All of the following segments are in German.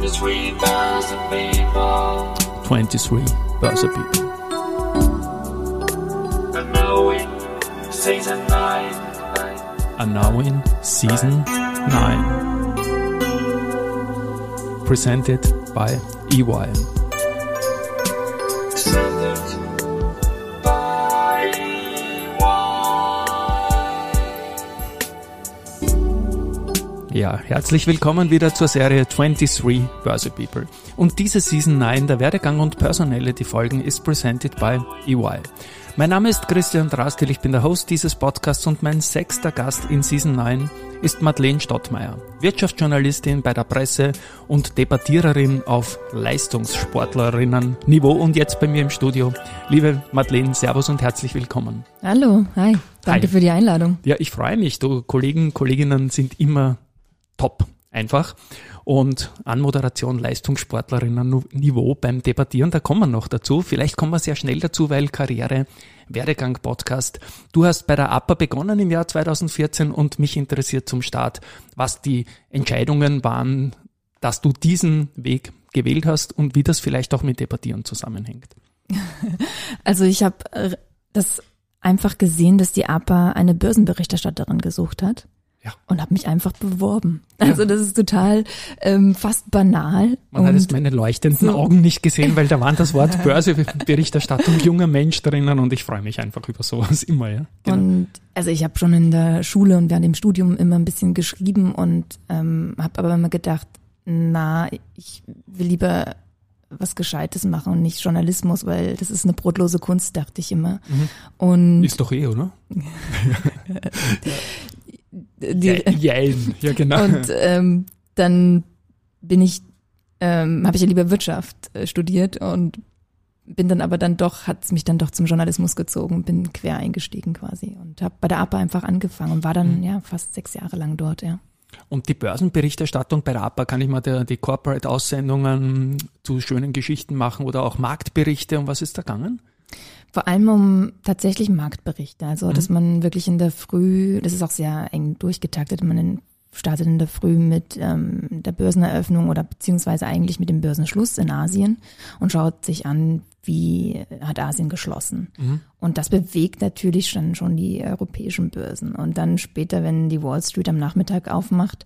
23,000 people. 23 Börse People. And now in season 9. And now in season 9. Presented by EY. Ja, herzlich willkommen wieder zur Serie 23 Börse People. Und diese Season 9 der Werdegang und Personality Folgen ist presented by EY. Mein Name ist Christian Drastil, ich bin der Host dieses Podcasts und mein sechster Gast in Season 9 ist Madeleine Stottmeier, Wirtschaftsjournalistin bei der Presse und Debattiererin auf Leistungssportlerinnen-Niveau und jetzt bei mir im Studio. Liebe Madeleine, Servus und herzlich willkommen. Hallo, hi. Danke Hi. für die Einladung. Ja, ich freue mich. Du Kollegen, Kolleginnen sind immer top, einfach. Und Anmoderation, Leistungssportlerinnen Niveau beim Debattieren, da kommen wir noch dazu. Vielleicht kommen wir sehr schnell dazu, weil Karriere, Werdegang Podcast. Du hast bei der APA begonnen im Jahr 2014 und mich interessiert zum Start, was die Entscheidungen waren, dass du diesen Weg gewählt hast und wie das vielleicht auch mit Debattieren zusammenhängt. Also ich habe äh, das einfach gesehen, dass die APA eine Börsenberichterstatterin gesucht hat. Ja. Und habe mich einfach beworben. Also das ist total ähm, fast banal. Man hat jetzt meine leuchtenden so- Augen nicht gesehen, weil da waren das Wort Börseberichterstattung junger Mensch drinnen und ich freue mich einfach über sowas immer, ja. Genau. Und also ich habe schon in der Schule und während dem Studium immer ein bisschen geschrieben und ähm, habe aber immer gedacht, na, ich will lieber was Gescheites machen und nicht Journalismus, weil das ist eine brotlose Kunst, dachte ich immer. Und Ist doch eh, oder? die, Jein, ja genau. Und ähm, dann bin ich, ähm, habe ich ja lieber Wirtschaft äh, studiert und bin dann aber dann doch, hat es mich dann doch zum Journalismus gezogen, bin quer eingestiegen quasi und habe bei der APA einfach angefangen und war dann ja fast sechs Jahre lang dort, ja. Und die Börsenberichterstattung bei der APA, kann ich mal der, die Corporate-Aussendungen zu schönen Geschichten machen oder auch Marktberichte, um was ist da gegangen? Vor allem um tatsächlich Marktberichte, also dass man wirklich in der Früh, das ist auch sehr eng durchgetaktet, man in, startet in der Früh mit ähm, der Börseneröffnung oder beziehungsweise eigentlich mit dem Börsenschluss in Asien und schaut sich an, wie hat Asien geschlossen. Und das bewegt natürlich schon, schon die europäischen Börsen. Und dann später, wenn die Wall Street am Nachmittag aufmacht,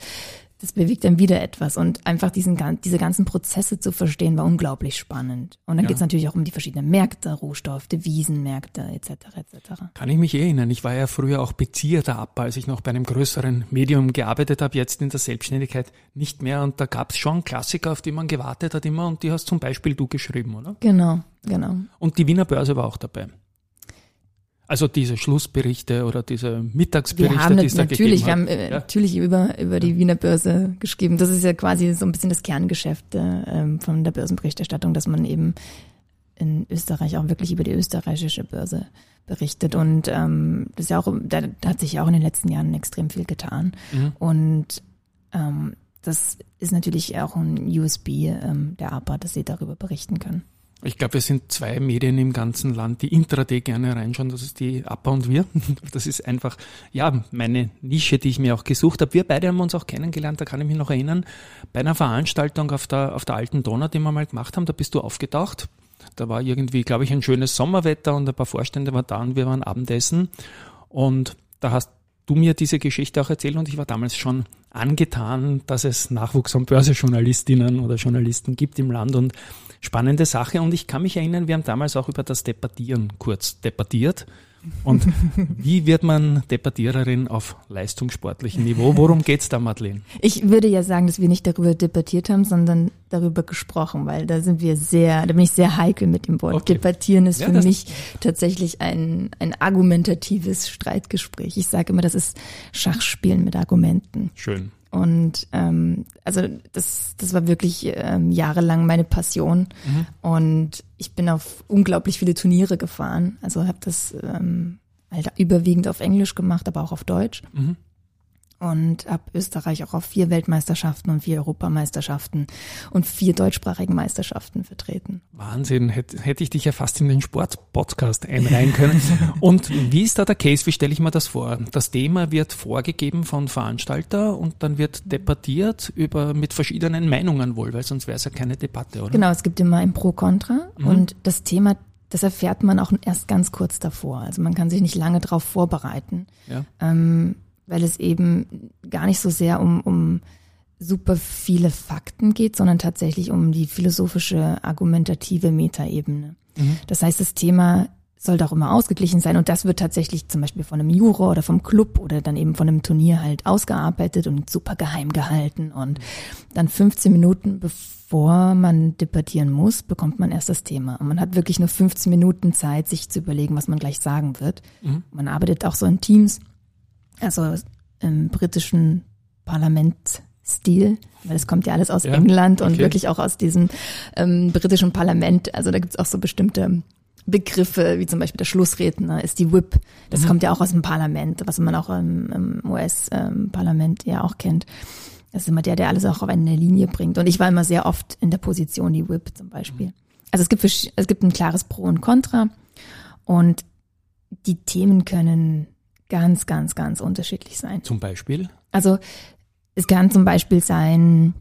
das bewegt dann wieder etwas. Und einfach diesen, diese ganzen Prozesse zu verstehen, war unglaublich spannend. Und dann Ja. geht's natürlich auch um die verschiedenen Märkte, Rohstoff, Devisenmärkte etc. etc. Kann ich mich erinnern. Ich war ja früher auch Bezieher APA, als ich noch bei einem größeren Medium gearbeitet habe, jetzt in der Selbstständigkeit nicht mehr. Und da gab es schon Klassiker, auf die man gewartet hat immer und die hast zum Beispiel du geschrieben, oder? Genau, genau. Und die Wiener Börse war auch dabei. Also diese Schlussberichte oder diese Mittagsberichte, Wir haben die es da natürlich, wir gegeben haben hat. äh, Ja. natürlich über, über die Wiener Börse geschrieben. Das ist ja quasi so ein bisschen das Kerngeschäft äh, ähm, von der Börsenberichterstattung, dass man eben in Österreich auch wirklich über die österreichische Börse berichtet. Und ähm, das ist ja auch, da, da hat sich ja auch in den letzten Jahren extrem viel getan. Mhm. Und ähm, das ist natürlich auch ein USB ähm, der APA, dass sie darüber berichten können. Ich glaube, wir sind zwei Medien im ganzen Land, die intraday gerne reinschauen. Das ist die APA und wir. Das ist einfach, ja, meine Nische, die ich mir auch gesucht habe. Wir beide haben uns auch kennengelernt, da kann ich mich noch erinnern, bei einer Veranstaltung auf der, auf der alten Donau, die wir mal gemacht haben, da bist du aufgetaucht. Da war irgendwie, glaube ich, ein schönes Sommerwetter und ein paar Vorstände waren da und wir waren Abendessen. Und da hast du mir diese Geschichte auch erzählt und ich war damals schon angetan, dass es Nachwuchs an Börsejournalistinnen oder Journalisten gibt im Land und spannende Sache. Und ich kann mich erinnern, wir haben damals auch über das Debattieren kurz debattiert. Und wie wird man Debattiererin auf leistungssportlichem Niveau? Worum geht's da, Madeleine? Ich würde ja sagen, dass wir nicht darüber debattiert haben, sondern darüber gesprochen, weil da sind wir sehr, da bin ich sehr heikel mit dem Wort. Okay. Debattieren ist Ja, für mich tatsächlich ein, ein argumentatives Streitgespräch. Ich sage immer, das ist Schachspielen mit Argumenten. Schön. Und ähm, also das, das war wirklich ähm, jahrelang meine Passion. Und ich bin auf unglaublich viele Turniere gefahren. Also habe das ähm, halt überwiegend auf Englisch gemacht, aber auch auf Deutsch. Mhm. Und habe Österreich auch auf vier Weltmeisterschaften und vier Europameisterschaften und vier deutschsprachigen Meisterschaften vertreten. Wahnsinn, hätte, hätte ich dich ja fast in den Sport-Podcast einreihen können. und wie ist da der Case? Wie stelle ich mir das vor? Das Thema wird vorgegeben von Veranstalter und dann wird debattiert über mit verschiedenen Meinungen wohl, weil sonst wäre es ja keine Debatte, oder? Genau, es gibt immer ein Pro-Contra Mhm. und das Thema, das erfährt man auch erst ganz kurz davor. Also man kann sich nicht lange darauf vorbereiten. Ja. ähm, weil es eben gar nicht so sehr um, um super viele Fakten geht, sondern tatsächlich um die philosophische, argumentative Metaebene. Das heißt, das Thema sollte auch immer ausgeglichen sein und das wird tatsächlich zum Beispiel von einem Juror oder vom Club oder dann eben von einem Turnier halt ausgearbeitet und super geheim gehalten und dann 15 Minuten bevor man debattieren muss, bekommt man erst das Thema und man hat wirklich nur 15 Minuten Zeit, sich zu überlegen, was man gleich sagen wird. Man arbeitet auch so in Teams also im britischen Parlamentstil, weil es kommt ja alles aus Ja, England und okay. wirklich auch aus diesem ähm, britischen Parlament. Also da gibt's auch so bestimmte Begriffe, wie zum Beispiel der Schlussredner ist die Whip. Das Mhm. kommt ja auch aus dem Parlament, was man auch im, im US-Parlament ja auch kennt. Das ist immer der, der alles auch auf eine Linie bringt. Und ich war immer sehr oft in der Position, die Whip zum Beispiel. Also es gibt, es gibt ein klares Pro und Contra und die Themen können ganz, ganz, ganz unterschiedlich sein. Zum Beispiel? Also es kann zum Beispiel sein,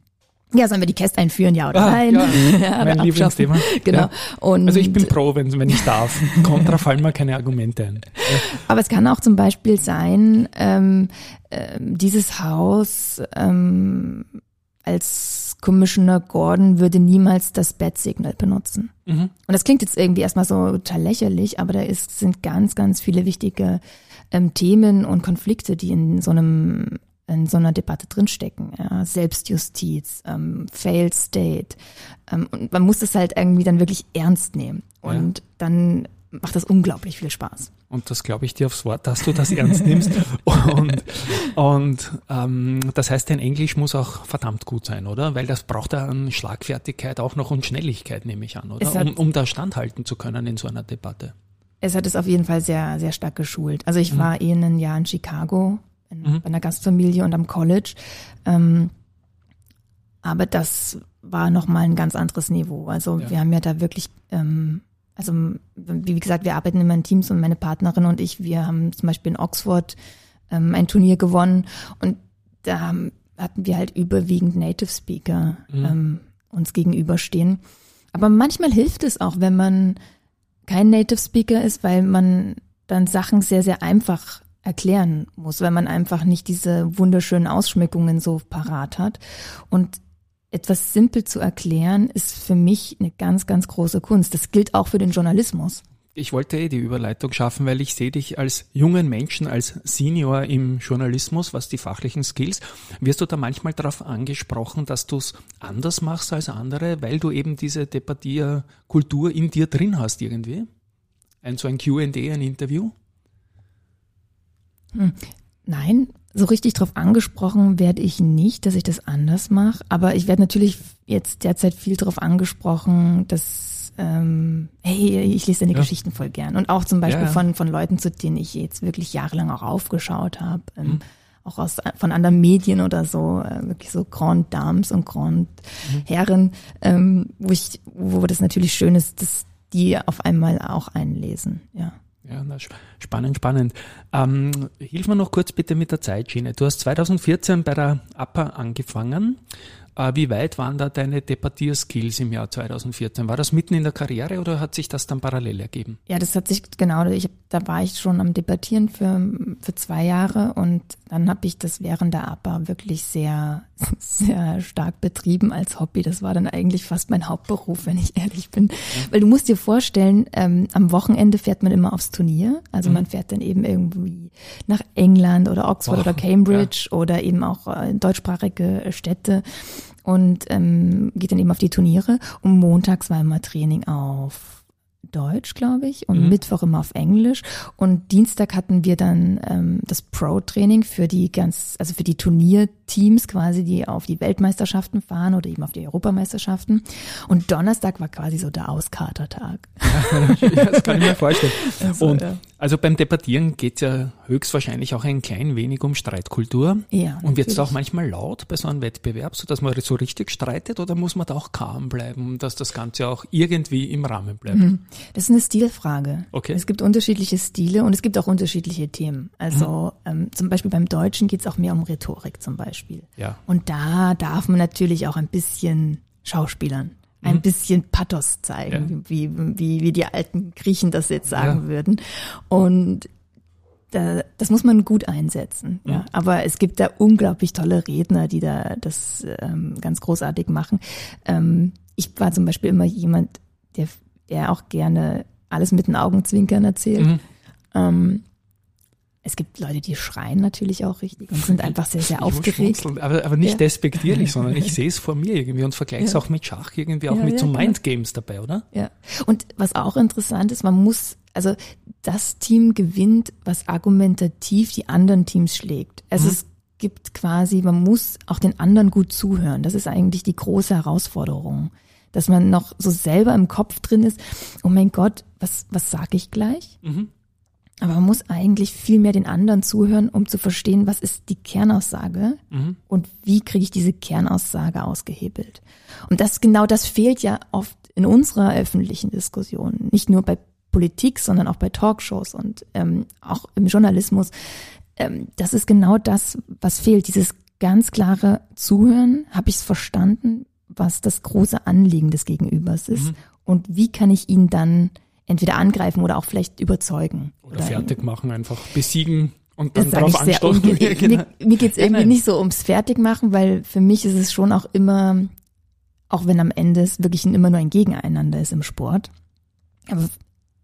ja, sollen wir die Käst einführen, ja oder Ah, nein? ja, Ja, mein Lieblingsthema. Genau. Ja. Und, Also ich bin pro, wenn, wenn ich darf. Kontra fallen mir keine Argumente ein. aber es kann auch zum Beispiel sein, ähm, ähm, dieses Haus ähm, als Commissioner Gordon würde niemals das Bat-Signal benutzen. Mhm. Und das klingt jetzt irgendwie erstmal so total lächerlich, aber da ist, sind ganz, ganz viele wichtige ähm, Themen und Konflikte, die in so einem in so einer Debatte drinstecken. Ja. Selbstjustiz, ähm, Failed State. Ähm, und man muss das halt irgendwie dann wirklich ernst nehmen. Und dann macht das unglaublich viel Spaß. Und das glaube ich dir aufs Wort, dass du das ernst nimmst. Und, und ähm, das heißt, dein Englisch muss auch verdammt gut sein, oder? Weil das braucht ja an Schlagfertigkeit auch noch und Schnelligkeit, nehme ich an, oder? Hat- Um, um da standhalten zu können in so einer Debatte. Es hat es auf jeden Fall sehr, sehr stark geschult. Also ich war eh ein Jahr in Chicago in, bei einer Gastfamilie und am College. Ähm, aber das war nochmal ein ganz anderes Niveau. Also Ja. wir haben ja da wirklich, ähm, also wie gesagt, wir arbeiten immer in Teams und meine Partnerin und ich, wir haben zum Beispiel in Oxford ähm, ein Turnier gewonnen und da haben- hatten wir halt überwiegend Native Speaker ähm, uns gegenüberstehen. Aber manchmal hilft es auch, wenn man kein Native Speaker ist, weil man dann Sachen sehr, sehr einfach erklären muss, weil man einfach nicht diese wunderschönen Ausschmückungen so parat hat. Und etwas simpel zu erklären, ist für mich eine ganz, ganz große Kunst. Das gilt auch für den Journalismus. Ich wollte eh die Überleitung schaffen, weil ich sehe dich als jungen Menschen, als Senior im Journalismus, was die fachlichen Skills. Wirst du da manchmal darauf angesprochen, dass du es anders machst als andere, weil du eben diese Debattierkultur in dir drin hast irgendwie? Ein so ein Q&A, ein Interview? Nein, so richtig drauf angesprochen werde ich nicht, dass ich das anders mache. Aber ich werde natürlich jetzt derzeit viel drauf angesprochen, dass ähm, hey, ich lese deine Ja. Geschichten voll gern. Und auch zum Beispiel Ja, ja. von von Leuten, zu denen ich jetzt wirklich jahrelang auch aufgeschaut habe. Mhm. Ähm, auch aus von anderen Medien oder so, äh, wirklich so Grand Dames und Grand Mhm. Herren, ähm, wo ich, wo das natürlich schön ist, dass die auf einmal auch einlesen. Ja. Ja, na, sp- spannend, spannend. Ähm, hilf mir noch kurz bitte mit der Zeitschiene. Du hast 2014 bei der APA angefangen. Äh, wie weit waren da deine Debattierskills im Jahr 2014? War das mitten in der Karriere oder hat sich das dann parallel ergeben? Ja, das hat sich genau, ich, hab- da war ich schon am Debattieren für, für zwei Jahre und dann habe ich das während der APA wirklich sehr, sehr stark betrieben als Hobby. Das war dann eigentlich fast mein Hauptberuf, wenn ich ehrlich bin. Weil du musst dir vorstellen, ähm, am Wochenende fährt man immer aufs Turnier. Also man fährt dann eben irgendwie nach England oder Oxford Boah, oder Cambridge oder eben auch äh, in deutschsprachige Städte und ähm, geht dann eben auf die Turniere. Und montags war immer Training auf Deutsch, glaube ich, und Mhm. Mittwoch immer auf Englisch. Und Dienstag hatten wir dann ähm, das Pro-Training für die ganz, also für die Turnierteams quasi, die auf die Weltmeisterschaften fahren oder eben auf die Europameisterschaften. Und Donnerstag war quasi so der Auskatertag. das kann ich mir vorstellen. Also, Und ja. Also beim Debattieren geht es ja höchstwahrscheinlich auch ein klein wenig um Streitkultur. Ja, Und wird es auch manchmal laut bei so einem Wettbewerb, so dass man so richtig streitet oder muss man da auch calm bleiben, dass das Ganze auch irgendwie im Rahmen bleibt? Das ist eine Stilfrage. Okay. Es gibt unterschiedliche Stile und es gibt auch unterschiedliche Themen. Also ähm, zum Beispiel beim Deutschen geht es auch mehr um Rhetorik zum Beispiel. Ja. Und da darf man natürlich auch ein bisschen schauspielern, ein bisschen Pathos zeigen, wie, wie, wie die alten Griechen das jetzt sagen Ja. würden. Und da, das muss man gut einsetzen. Ja. Aber es gibt da unglaublich tolle Redner, die da das ähm, ganz großartig machen. Ähm, ich war zum Beispiel immer jemand, der, der auch gerne alles mit den Augenzwinkern erzählt. Mhm. Ähm, es gibt Leute, die schreien natürlich auch richtig und sind einfach sehr, sehr Ich aufgeregt. aber, aber nicht Ja. despektierlich, sondern ich sehe es vor mir irgendwie und vergleiche es Ja. auch mit Schach irgendwie, auch Ja, mit so genau. Mindgames dabei, oder? Ja. Und was auch interessant ist, man muss, also das Team gewinnt, was argumentativ die anderen Teams schlägt. Also es gibt quasi, man muss auch den anderen gut zuhören. Das ist eigentlich die große Herausforderung. Dass man noch so selber im Kopf drin ist, oh mein Gott, was, was sag ich gleich? Aber man muss eigentlich viel mehr den anderen zuhören, um zu verstehen, was ist die Kernaussage und wie kriege ich diese Kernaussage ausgehebelt. Und das genau das fehlt ja oft in unserer öffentlichen Diskussion, nicht nur bei Politik, sondern auch bei Talkshows und ähm, auch im Journalismus. Ähm, das ist genau das, was fehlt, dieses ganz klare Zuhören. Habe ich es verstanden, was das große Anliegen des Gegenübers ist und wie kann ich ihn dann entweder angreifen oder auch vielleicht überzeugen. Oder fertig machen, einfach besiegen und dann drauf sehr anstoßen. Ja, genau. Mir, mir geht's Ja, irgendwie nein. nicht so ums Fertigmachen, weil für mich ist es schon auch immer, auch wenn am Ende es wirklich immer nur ein Gegeneinander ist im Sport. Aber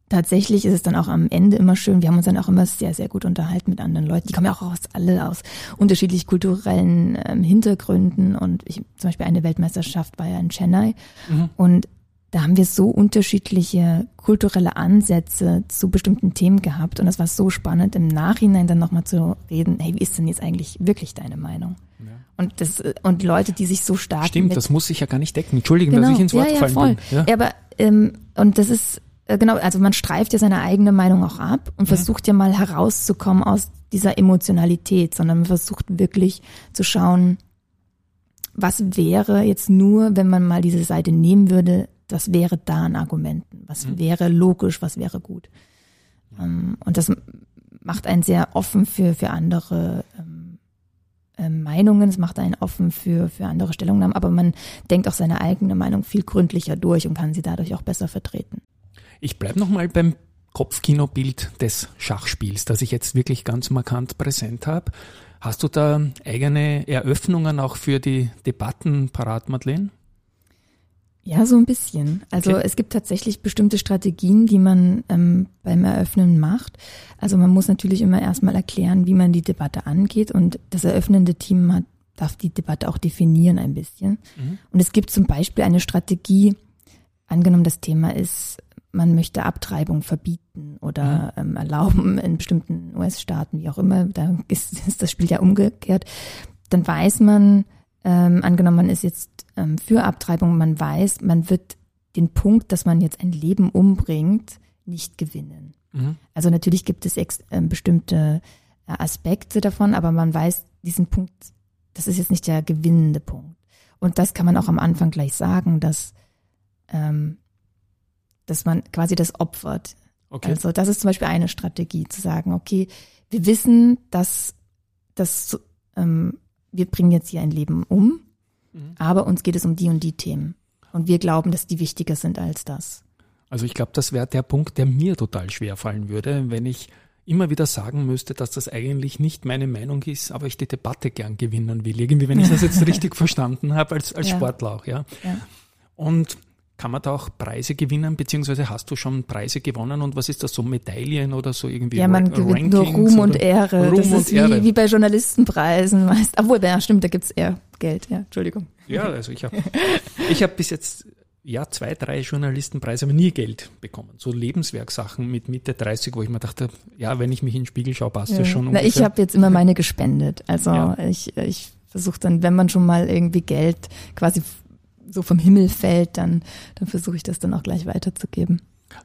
tatsächlich ist es dann auch am Ende immer schön. Wir haben uns dann auch immer sehr, sehr gut unterhalten mit anderen Leuten. Die kommen ja auch aus alle aus unterschiedlich kulturellen ähm, Hintergründen. Und ich, zum Beispiel eine Weltmeisterschaft war ja in Chennai. Mhm. Und da haben wir so unterschiedliche kulturelle Ansätze zu bestimmten Themen gehabt. Und das war so spannend, im Nachhinein dann nochmal zu reden, hey, wie ist denn jetzt eigentlich wirklich deine Meinung? Und das, und Leute, die sich so stark Stimmt, das muss sich ja gar nicht decken. Entschuldigen, dass ich ins Wort Genau. ja, ja, gefallen voll. bin. Ja. Ja, aber ähm, und das ist äh, genau, also man streift ja seine eigene Meinung auch ab Mhm. und versucht ja mal herauszukommen aus dieser Emotionalität, sondern man versucht wirklich zu schauen, was wäre jetzt nur, wenn man mal diese Seite nehmen würde, was wäre da an Argumenten, was Mhm. wäre logisch, was wäre gut. Ähm, und das macht einen sehr offen für, für andere ähm, ähm, Meinungen, es macht einen offen für, für andere Stellungnahmen, aber man denkt auch seine eigene Meinung viel gründlicher durch und kann sie dadurch auch besser vertreten. Ich bleib noch mal beim Kopfkinobild des Schachspiels, das ich jetzt wirklich ganz markant präsent habe. Hast du da eigene Eröffnungen auch für die Debatten parat, Madeleine? Ja, so ein bisschen. Also Okay. es gibt tatsächlich bestimmte Strategien, die man ähm, beim Eröffnen macht. Also man muss natürlich immer erstmal erklären, wie man die Debatte angeht und das eröffnende Team hat, darf die Debatte auch definieren ein bisschen. Und es gibt zum Beispiel eine Strategie, angenommen das Thema ist, man möchte Abtreibung verbieten oder ähm, erlauben in bestimmten US-Staaten, wie auch immer, da ist, ist das Spiel ja umgekehrt, dann weiß man, ähm, angenommen man ist jetzt ähm, für Abtreibung, man weiß, man wird den Punkt, dass man jetzt ein Leben umbringt, nicht gewinnen. Also natürlich gibt es ex ähm, bestimmte äh, Aspekte davon, aber man weiß, diesen Punkt, das ist jetzt nicht der gewinnende Punkt. Und das kann man auch am Anfang gleich sagen, dass, ähm, dass man quasi das opfert. Okay. Also das ist zum Beispiel eine Strategie, zu sagen, okay, wir wissen, dass, dass ähm, wir bringen jetzt hier ein Leben um, aber uns geht es um die und die Themen. Und wir glauben, dass die wichtiger sind als das. Also ich glaube, das wäre der Punkt, der mir total schwer fallen würde, wenn ich immer wieder sagen müsste, dass das eigentlich nicht meine Meinung ist, aber ich die Debatte gern gewinnen will. Irgendwie, wenn ich das jetzt richtig verstanden habe, als, als Ja. Sportler auch, ja. Ja. Und kann man da auch Preise gewinnen, beziehungsweise hast du schon Preise gewonnen und was ist das so, Medaillen oder so irgendwie? Ja, man Ra- gewinnt nur Rankings Ruhm und Ehre. Ruhm das und ist wie, Ehre. wie bei Journalistenpreisen meist. Obwohl, ja, stimmt, da gibt's eher Geld. Ja, Entschuldigung. Ja, also ich habe ich hab bis jetzt ja zwei, drei Journalistenpreise, aber nie Geld bekommen. So Lebenswerksachen mit Mitte 30, wo ich mir dachte, ja, wenn ich mich in den Spiegel schaue, passt das schon Na, ich habe jetzt immer meine gespendet. Also Ja. ich, ich versuche dann, wenn man schon mal irgendwie Geld quasi so vom Himmel fällt, dann, dann versuche ich das dann auch gleich weiterzugeben.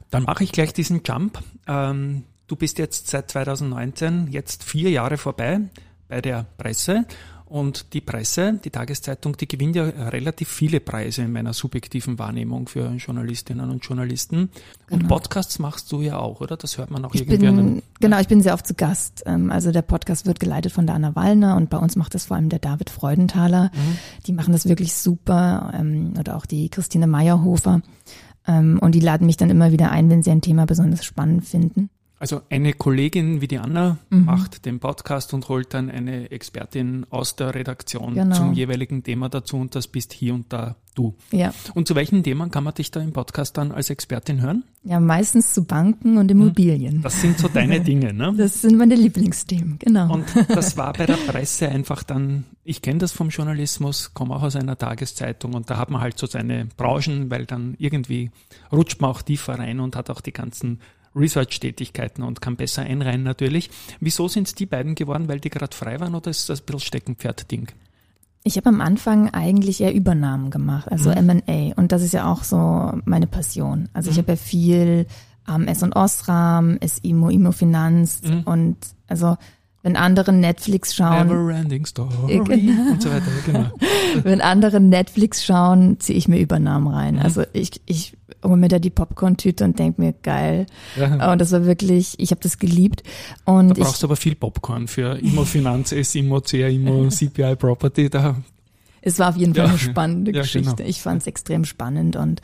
Dann mache ich gleich diesen Jump. Ähm, Du bist jetzt seit 2019, jetzt vier Jahre vorbei bei der Presse und die Presse, die Tageszeitung, die gewinnt ja relativ viele Preise in meiner subjektiven Wahrnehmung für Journalistinnen und Journalisten. Und Genau. Podcasts machst du ja auch, oder? Das hört man auch Ich irgendwie bin, den- genau, ich bin sehr oft zu Gast. Ähm, Also der Podcast wird geleitet von der Anna Wallner und bei uns macht das vor allem der David Freudenthaler. Mhm. Die machen das wirklich super. ähm, Oder auch die Christine Meyerhofer. Ähm, Und die laden mich dann immer wieder ein, wenn sie ein Thema besonders spannend finden. Also eine Kollegin wie die Anna Mhm. macht den Podcast und holt dann eine Expertin aus der Redaktion Genau. zum jeweiligen Thema dazu und das bist hier und da du. Ja. Und zu welchen Themen kann man dich da im Podcast dann als Expertin hören? Ja, meistens zu Banken und Immobilien. Das sind so deine Dinge, ne? Das sind meine Lieblingsthemen, genau. Und das war bei der Presse einfach dann, ich kenne das vom Journalismus, komme auch aus einer Tageszeitung und da hat man halt so seine Branchen, weil dann irgendwie rutscht man auch tiefer rein und hat auch die ganzen Research-Tätigkeiten und kann besser einreihen natürlich. Wieso sind es die beiden geworden, weil die gerade frei waren oder ist das ein bisschen Steckenpferd-Ding? Ich habe am Anfang eigentlich eher Übernahmen gemacht, also M&A. Und das ist ja auch so meine Passion. Also ich habe ja viel am S und Osram, SIMO, Imo Finanz und also wenn andere Netflix schauen, Never Ending Story genau. und so weiter, genau. wenn andere Netflix schauen, ziehe ich mir Übernahmen rein. Also ich, ich hole mir da die Popcorn-Tüte und denke mir, geil. Ja. Und das war wirklich, ich habe das geliebt. Und Da brauchst du aber viel Popcorn für Immo Finanz, Immo CA, Immo CPI Property, da Es war auf jeden Fall Ja. eine spannende Ja, Geschichte. genau. Ich fand es extrem spannend und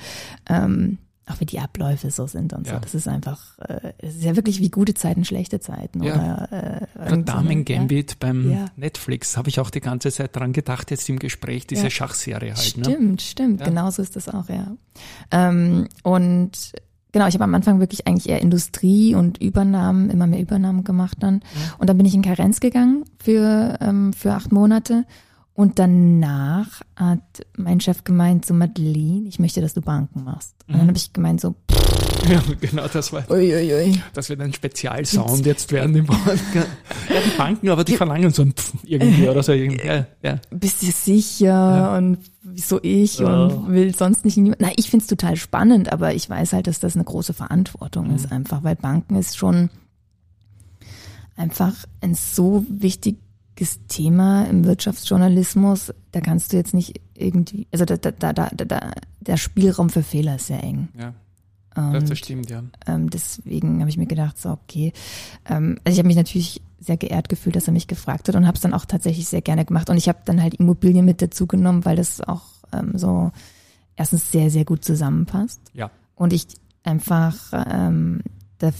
ähm, auch wie die Abläufe so sind und so. Ja. Das ist einfach, äh, es ist ja wirklich wie gute Zeiten, schlechte Zeiten Ja. oder äh, Oder so Damen Gambit beim Ja. Netflix, habe ich auch die ganze Zeit dran gedacht, jetzt im Gespräch, diese. Schachserie halt. Ne? Stimmt, stimmt, Ja. genau so ist das auch, ja. Ähm, und genau, ich habe am Anfang wirklich eigentlich eher Industrie und Übernahmen, immer mehr Übernahmen gemacht dann. Und dann bin ich in Karenz gegangen für, ähm, für acht Monate. Und danach hat mein Chef gemeint, so Madeleine, ich möchte, dass du Banken machst. Und dann habe ich gemeint, so, Ja, genau, das war, uiuiui. das wird ein Spezialsound jetzt werden im Podcast. Ja, die Banken, aber die verlangen so ein Pf irgendwie oder so. Irgendwie. Ja, ja. bist du sicher und wieso ich Ja. und will sonst nicht niemand. Na, ich find's total spannend, aber ich weiß halt, dass das eine große Verantwortung Mhm. ist einfach, weil Banken ist schon einfach ein so wichtiges Thema im Wirtschaftsjournalismus. Da kannst du jetzt nicht irgendwie, also da, da, da, da, da der Spielraum für Fehler ist sehr eng. ja das, Und das stimmt, ja. ähm, deswegen habe ich mir gedacht, so okay. Ähm, also ich habe mich natürlich sehr geehrt gefühlt, dass er mich gefragt hat und habe es dann auch tatsächlich sehr gerne gemacht. Und ich habe dann halt Immobilien mit dazu genommen, weil das auch ähm, so erstens sehr, sehr gut zusammenpasst. Ja. Und ich einfach ähm, da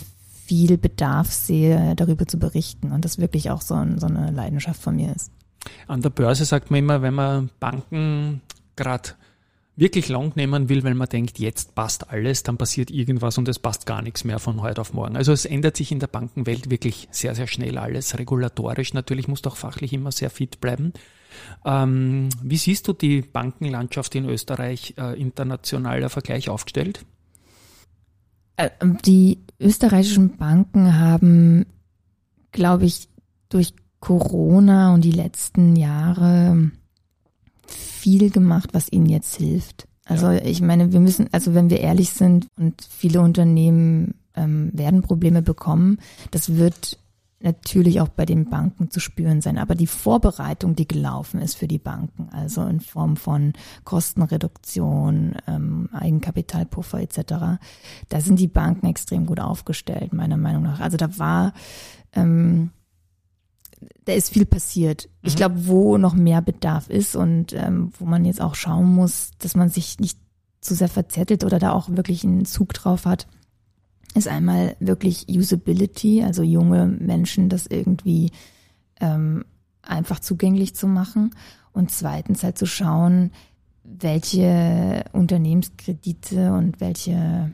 viel Bedarf sehe, darüber zu berichten. Und das wirklich auch so, ein, so eine Leidenschaft von mir ist. An der Börse sagt man immer, wenn man Banken gerade wirklich lang nehmen will, weil man denkt, jetzt passt alles, dann passiert irgendwas und es passt gar nichts mehr von heute auf morgen. Also es ändert sich in der Bankenwelt wirklich sehr, sehr schnell alles, regulatorisch natürlich, muss auch fachlich immer sehr fit bleiben. Ähm, wie siehst du die Bankenlandschaft in Österreich äh, internationaler Vergleich aufgestellt? Äh, Die österreichischen Banken haben, glaube ich, durch Corona und die letzten Jahre viel gemacht, was ihnen jetzt hilft. Also ich meine, wir müssen, also wenn wir ehrlich sind und viele Unternehmen ähm, werden Probleme bekommen, das wird natürlich auch bei den Banken zu spüren sein. Aber die Vorbereitung, die gelaufen ist für die Banken, also in Form von Kostenreduktion, ähm, Eigenkapitalpuffer etc., da sind die Banken extrem gut aufgestellt, meiner Meinung nach. Also da war, ähm, da ist viel passiert. Ich glaube, wo noch mehr Bedarf ist und ähm, wo man jetzt auch schauen muss, dass man sich nicht zu sehr verzettelt oder da auch wirklich einen Zug drauf hat, ist einmal wirklich Usability, also junge Menschen das irgendwie ähm, einfach zugänglich zu machen und zweitens halt zu schauen, welche Unternehmenskredite und welche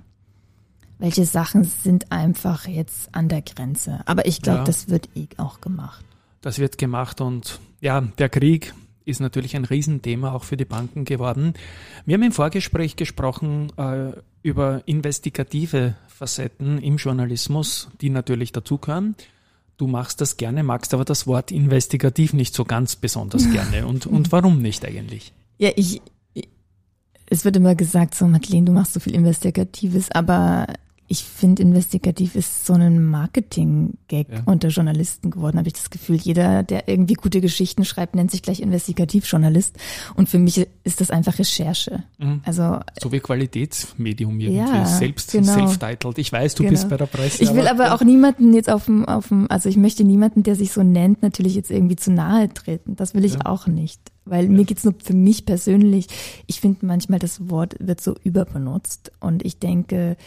welche Sachen sind einfach jetzt an der Grenze. Aber ich glaube, Ja. das wird eh auch gemacht. Das wird gemacht und ja, der Krieg ist natürlich ein Riesenthema auch für die Banken geworden. Wir haben im Vorgespräch gesprochen äh, über investigative Facetten im Journalismus, die natürlich dazugehören. Du machst das gerne, magst aber das Wort investigativ nicht so ganz besonders gerne. Und, und warum nicht eigentlich? Ja, ich, ich es wird immer gesagt, so Madeleine, du machst so viel Investigatives, aber ich finde, investigativ ist so ein Marketing-Gag Ja. unter Journalisten geworden, habe ich das Gefühl. Jeder, der irgendwie gute Geschichten schreibt, nennt sich gleich Investigativjournalist. Und für mich ist das einfach Recherche. Mhm. Also So wie Qualitätsmedium irgendwie. Ja, Selbst, genau. self-titled. Ich weiß, du Genau. bist bei der Presse. ich will aber auch niemanden jetzt auf dem, auf dem, also ich möchte niemanden, der sich so nennt, natürlich jetzt irgendwie zu nahe treten. Das will ich Ja. auch nicht. Weil mir geht's nur für mich persönlich. Ich finde manchmal, das Wort wird so überbenutzt. Und ich denke,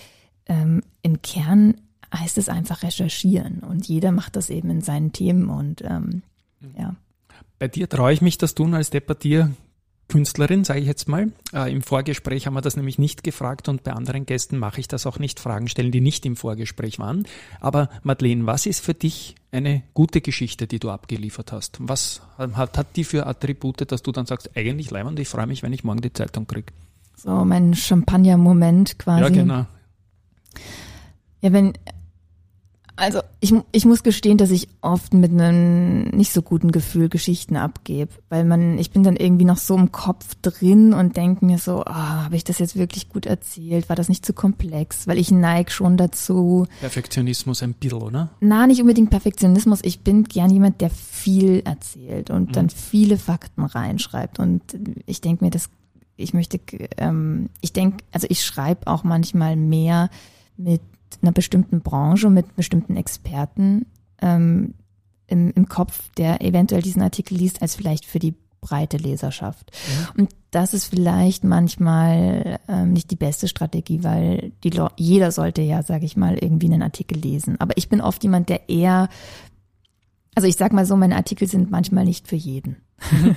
ähm, im Kern heißt es einfach recherchieren. Und jeder macht das eben in seinen Themen. Und ähm, ja. Bei dir traue ich mich das tun als Debattierkünstlerin, sage ich jetzt mal. Äh, Im Vorgespräch haben wir das nämlich nicht gefragt und bei anderen Gästen mache ich das auch nicht, Fragen stellen, die nicht im Vorgespräch waren. Aber Madeleine, was ist für dich eine gute Geschichte, die du abgeliefert hast? Was hat, hat die für Attribute, dass du dann sagst, eigentlich leibend, ich freue mich, wenn ich morgen die Zeitung kriege? So mein Champagner-Moment quasi. Ja, genau. Ja, wenn, also ich, ich muss gestehen, dass ich oft mit einem nicht so guten Gefühl Geschichten abgebe, weil man, ich bin dann irgendwie noch so im Kopf drin und denke mir so, ah, habe ich das jetzt wirklich gut erzählt? War das nicht zu komplex? Weil ich neige schon dazu, Perfektionismus ein bisschen, oder? na, nicht unbedingt Perfektionismus. Ich bin gern jemand, der viel erzählt und dann viele Fakten reinschreibt. Und ich denke mir, das, ich möchte, ähm, ich denke, also ich schreibe auch manchmal mehr mit einer bestimmten Branche, mit bestimmten Experten ähm, im, im Kopf, der eventuell diesen Artikel liest, als vielleicht für die breite Leserschaft. Und das ist vielleicht manchmal ähm, nicht die beste Strategie, weil die jeder sollte ja, sage ich mal, irgendwie einen Artikel lesen. Aber ich bin oft jemand, der eher, also ich sag mal so, meine Artikel sind manchmal nicht für jeden.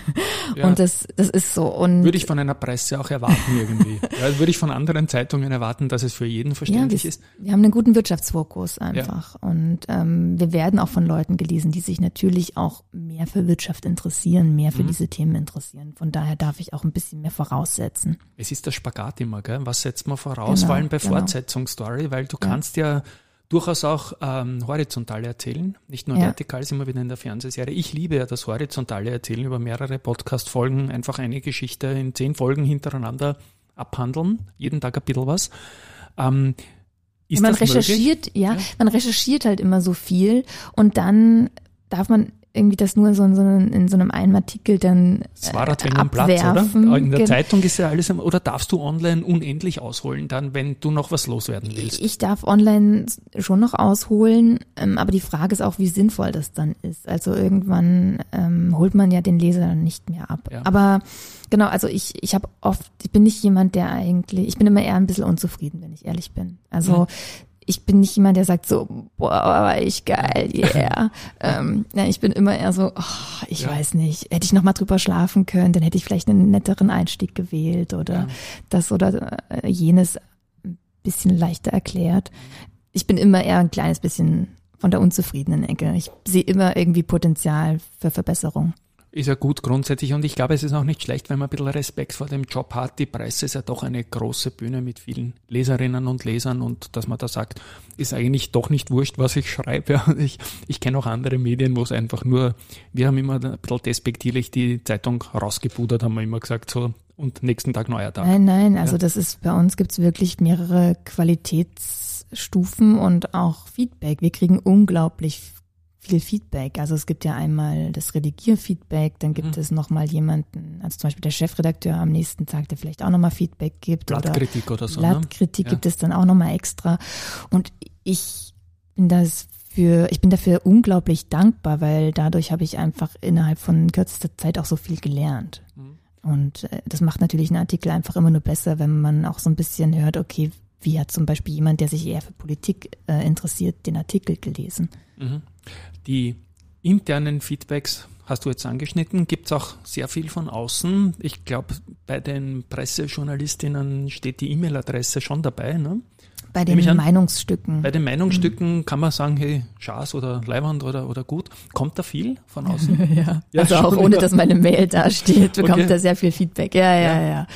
Ja. Und das, das ist so. Und Würde ich von einer Presse auch erwarten irgendwie. ja, würde ich von anderen Zeitungen erwarten, dass es für jeden ja, verständlich wir, ist. wir haben einen guten Wirtschaftsfokus einfach. Und ähm, wir werden auch von Leuten gelesen, die sich natürlich auch mehr für Wirtschaft interessieren, mehr Mhm. für diese Themen interessieren. Von daher darf ich auch ein bisschen mehr voraussetzen. Es ist der Spagat immer, gell? Was setzt man voraus? Genau, Vor allem bei genau. Fortsetzungsstory, weil du kannst ja durchaus auch ähm, horizontal erzählen, nicht nur Ja. vertikal, ist immer wieder in der Fernsehserie. Ich liebe ja das horizontale Erzählen über mehrere Podcast-Folgen, einfach eine Geschichte in zehn Folgen hintereinander abhandeln, jeden Tag ein bisschen was. Ähm, ist man recherchiert, ja, Ja. man recherchiert halt immer so viel und dann darf man irgendwie das nur so in so einem, in so einem einen Artikel dann Es war halt äh, am Platz, oder? In der Zeitung ist ja alles, oder darfst du online unendlich ausholen dann, wenn du noch was loswerden willst? Ich darf online schon noch ausholen, ähm, aber die Frage ist auch, wie sinnvoll das dann ist. Also irgendwann ähm, holt man ja den Leser nicht mehr ab. Ja. Aber genau, also ich, ich habe oft, ich bin nicht jemand, der eigentlich, ich bin immer eher ein bisschen unzufrieden, wenn ich ehrlich bin. Also Mhm. Ich bin nicht jemand, der sagt so, boah, war ich geil, yeah. ähm, ja, ich bin immer eher so, oh, ich Ja. weiß nicht, hätte ich noch mal drüber schlafen können, dann hätte ich vielleicht einen netteren Einstieg gewählt oder Ja. das oder äh, jenes ein bisschen leichter erklärt. Ich bin immer eher ein kleines bisschen von der unzufriedenen Ecke. Ich sehe immer irgendwie Potenzial für Verbesserung. Ist ja gut grundsätzlich und ich glaube, es ist auch nicht schlecht, wenn man ein bisschen Respekt vor dem Job hat. Die Presse ist ja doch eine große Bühne mit vielen Leserinnen und Lesern und dass man da sagt, ist eigentlich doch nicht wurscht, was ich schreibe. Ich, ich kenne auch andere Medien, wo es einfach nur, wir haben immer ein bisschen despektierlich die Zeitung rausgepudert, haben wir immer gesagt, so und nächsten Tag neuer Tag. Nein, nein, also Ja. das ist bei uns gibt's wirklich mehrere Qualitätsstufen und auch Feedback. Wir kriegen unglaublich viel Feedback. Also es gibt ja einmal das Redigierfeedback, dann gibt Mhm. es nochmal jemanden, also zum Beispiel der Chefredakteur am nächsten Tag, der vielleicht auch nochmal Feedback gibt. oder Blattkritik oder so. Ne? Blattkritik Ja. gibt es dann auch nochmal extra. Und ich bin das für, ich bin dafür unglaublich dankbar, weil dadurch habe ich einfach innerhalb von kürzester Zeit auch so viel gelernt. Mhm. Und äh, das macht natürlich einen Artikel einfach immer nur besser, wenn man auch so ein bisschen hört, okay, wie hat zum Beispiel jemand, der sich eher für Politik äh, interessiert, den Artikel gelesen. Mhm. Die internen Feedbacks hast du jetzt angeschnitten. Gibt es auch sehr viel von außen? Ich glaube, bei den Pressejournalistinnen steht die E-Mail-Adresse schon dabei. Ne? Bei den an. Meinungsstücken. Bei den Meinungsstücken kann man sagen, hey, Schaß oder Leiwand oder, oder gut. Kommt da viel von außen? ja. Ja, also auch ohne, ja. dass meine Mail da steht, bekommt Okay. er sehr viel Feedback. Ja, ja, Ja. ja.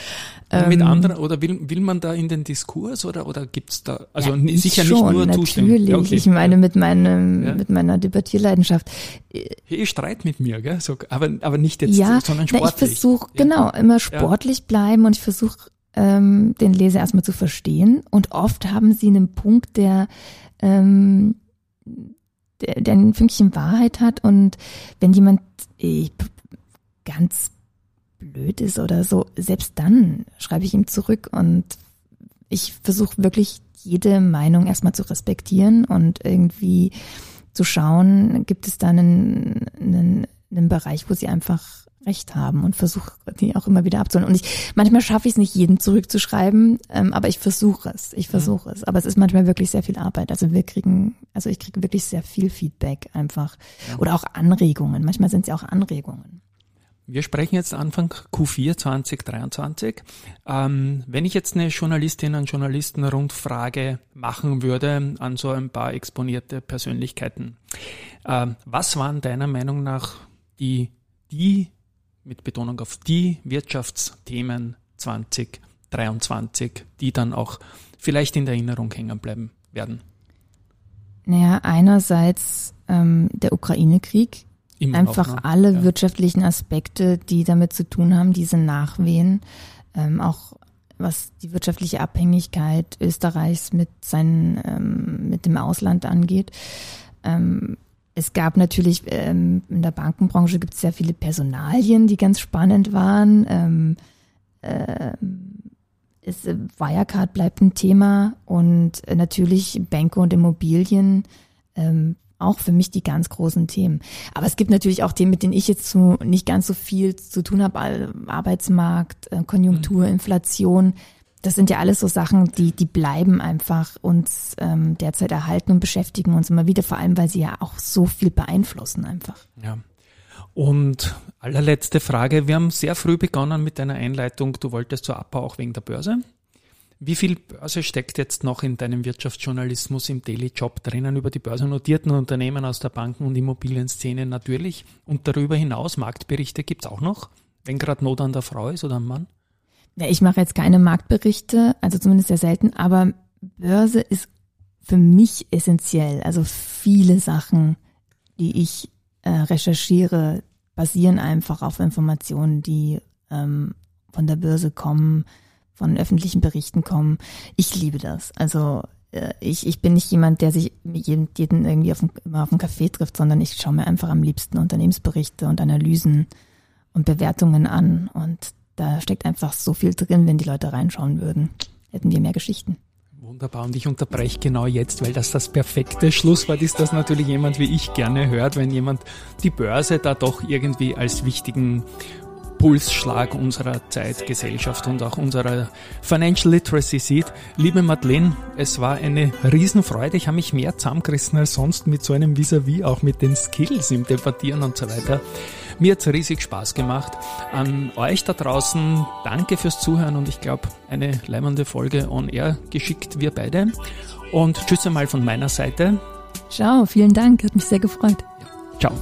Mit Ähm, anderen, oder will, will man da in den Diskurs oder, oder gibt's da, also ja, sicher schon, nicht nur. Natürlich. Ja, okay. Ich meine, mit meinem, Ja. mit meiner Debattierleidenschaft. Hey, streit mit mir, gell? So, aber, aber nicht jetzt, ja, sondern na, ich sportlich. versuche, Ja. genau, immer sportlich bleiben und ich versuche ähm, den Leser erstmal zu verstehen. Und oft haben sie einen Punkt, der, ähm, der, der ein Fünkchen Wahrheit hat. Und wenn jemand ich, ganz blöd ist oder so, selbst dann schreibe ich ihm zurück und ich versuche wirklich jede Meinung erstmal zu respektieren und irgendwie zu schauen, gibt es da einen, einen, einen Bereich, wo sie einfach recht haben und versuche die auch immer wieder abzuholen. Und ich manchmal schaffe ich es nicht, jeden zurückzuschreiben, ähm, aber ich versuche es. Ich versuche mhm. es. Aber es ist manchmal wirklich sehr viel Arbeit. Also wir kriegen, also ich kriege wirklich sehr viel Feedback einfach. Oder auch Anregungen. Manchmal sind es ja auch Anregungen. Wir sprechen jetzt Anfang Q4 2023. Ähm, wenn ich jetzt eine Journalistin, einen Journalisten Rundfrage machen würde an so ein paar exponierte Persönlichkeiten, äh, was waren deiner Meinung nach die, die, mit Betonung auf die Wirtschaftsthemen 2023, die dann auch vielleicht in der Erinnerung hängen bleiben werden? Naja, einerseits ähm, der Ukraine-Krieg, Immer einfach noch, ne? alle ja. wirtschaftlichen Aspekte, die damit zu tun haben, diese Nachwehen, ähm, auch was die wirtschaftliche Abhängigkeit Österreichs mit seinen, ähm, mit dem Ausland angeht. Ähm, es gab natürlich ähm, in der Bankenbranche gibt es sehr viele Personalien, die ganz spannend waren. Ähm, äh, ist, Wirecard bleibt ein Thema und natürlich Banker und Immobilien ähm, auch für mich die ganz großen Themen. Aber es gibt natürlich auch Themen, mit denen ich jetzt so nicht ganz so viel zu tun habe. Arbeitsmarkt, äh, Konjunktur, mhm. Inflation. Das sind ja alles so Sachen, die, die bleiben einfach uns ähm, derzeit erhalten und beschäftigen uns immer wieder, vor allem weil sie ja auch so viel beeinflussen einfach. Ja. Und allerletzte Frage. Wir haben sehr früh begonnen mit deiner Einleitung. Du wolltest zur Abbau auch wegen der Börse. Wie viel Börse steckt jetzt noch in deinem Wirtschaftsjournalismus im Daily Job drinnen über die börsennotierten Unternehmen aus der Banken- und Immobilienszene natürlich? Und darüber hinaus Marktberichte gibt's auch noch, wenn gerade Not an der Frau ist oder am Mann? Ja, ich mache jetzt keine Marktberichte, also zumindest sehr selten, aber Börse ist für mich essentiell. Also viele Sachen, die ich äh, recherchiere, basieren einfach auf Informationen, die ähm, von der Börse kommen von öffentlichen Berichten kommen. Ich liebe das. Also äh, ich, ich bin nicht jemand, der sich jeden, jeden irgendwie auf dem, immer auf dem Café trifft, sondern ich schaue mir einfach am liebsten Unternehmensberichte und Analysen und Bewertungen an. Und da steckt einfach so viel drin, wenn die Leute reinschauen würden. Hätten wir mehr Geschichten. Wunderbar. Und ich unterbreche genau jetzt, weil das das perfekte Schlusswort ist, das natürlich jemand wie ich gerne hört, wenn jemand die Börse da doch irgendwie als wichtigen Pulsschlag unserer Zeit, Gesellschaft und auch unserer Financial Literacy sieht. Liebe Madeleine, es war eine Riesenfreude. Ich habe mich mehr zusammengerissen als sonst mit so einem Vis-à-vis, -vis, auch mit den Skills im Debattieren und so weiter. Mir hat's riesig Spaß gemacht. An euch da draußen, danke fürs Zuhören und ich glaube, eine leimende Folge on air geschickt, wir beide. Und tschüss einmal von meiner Seite. Ciao, vielen Dank, hat mich sehr gefreut. Ciao.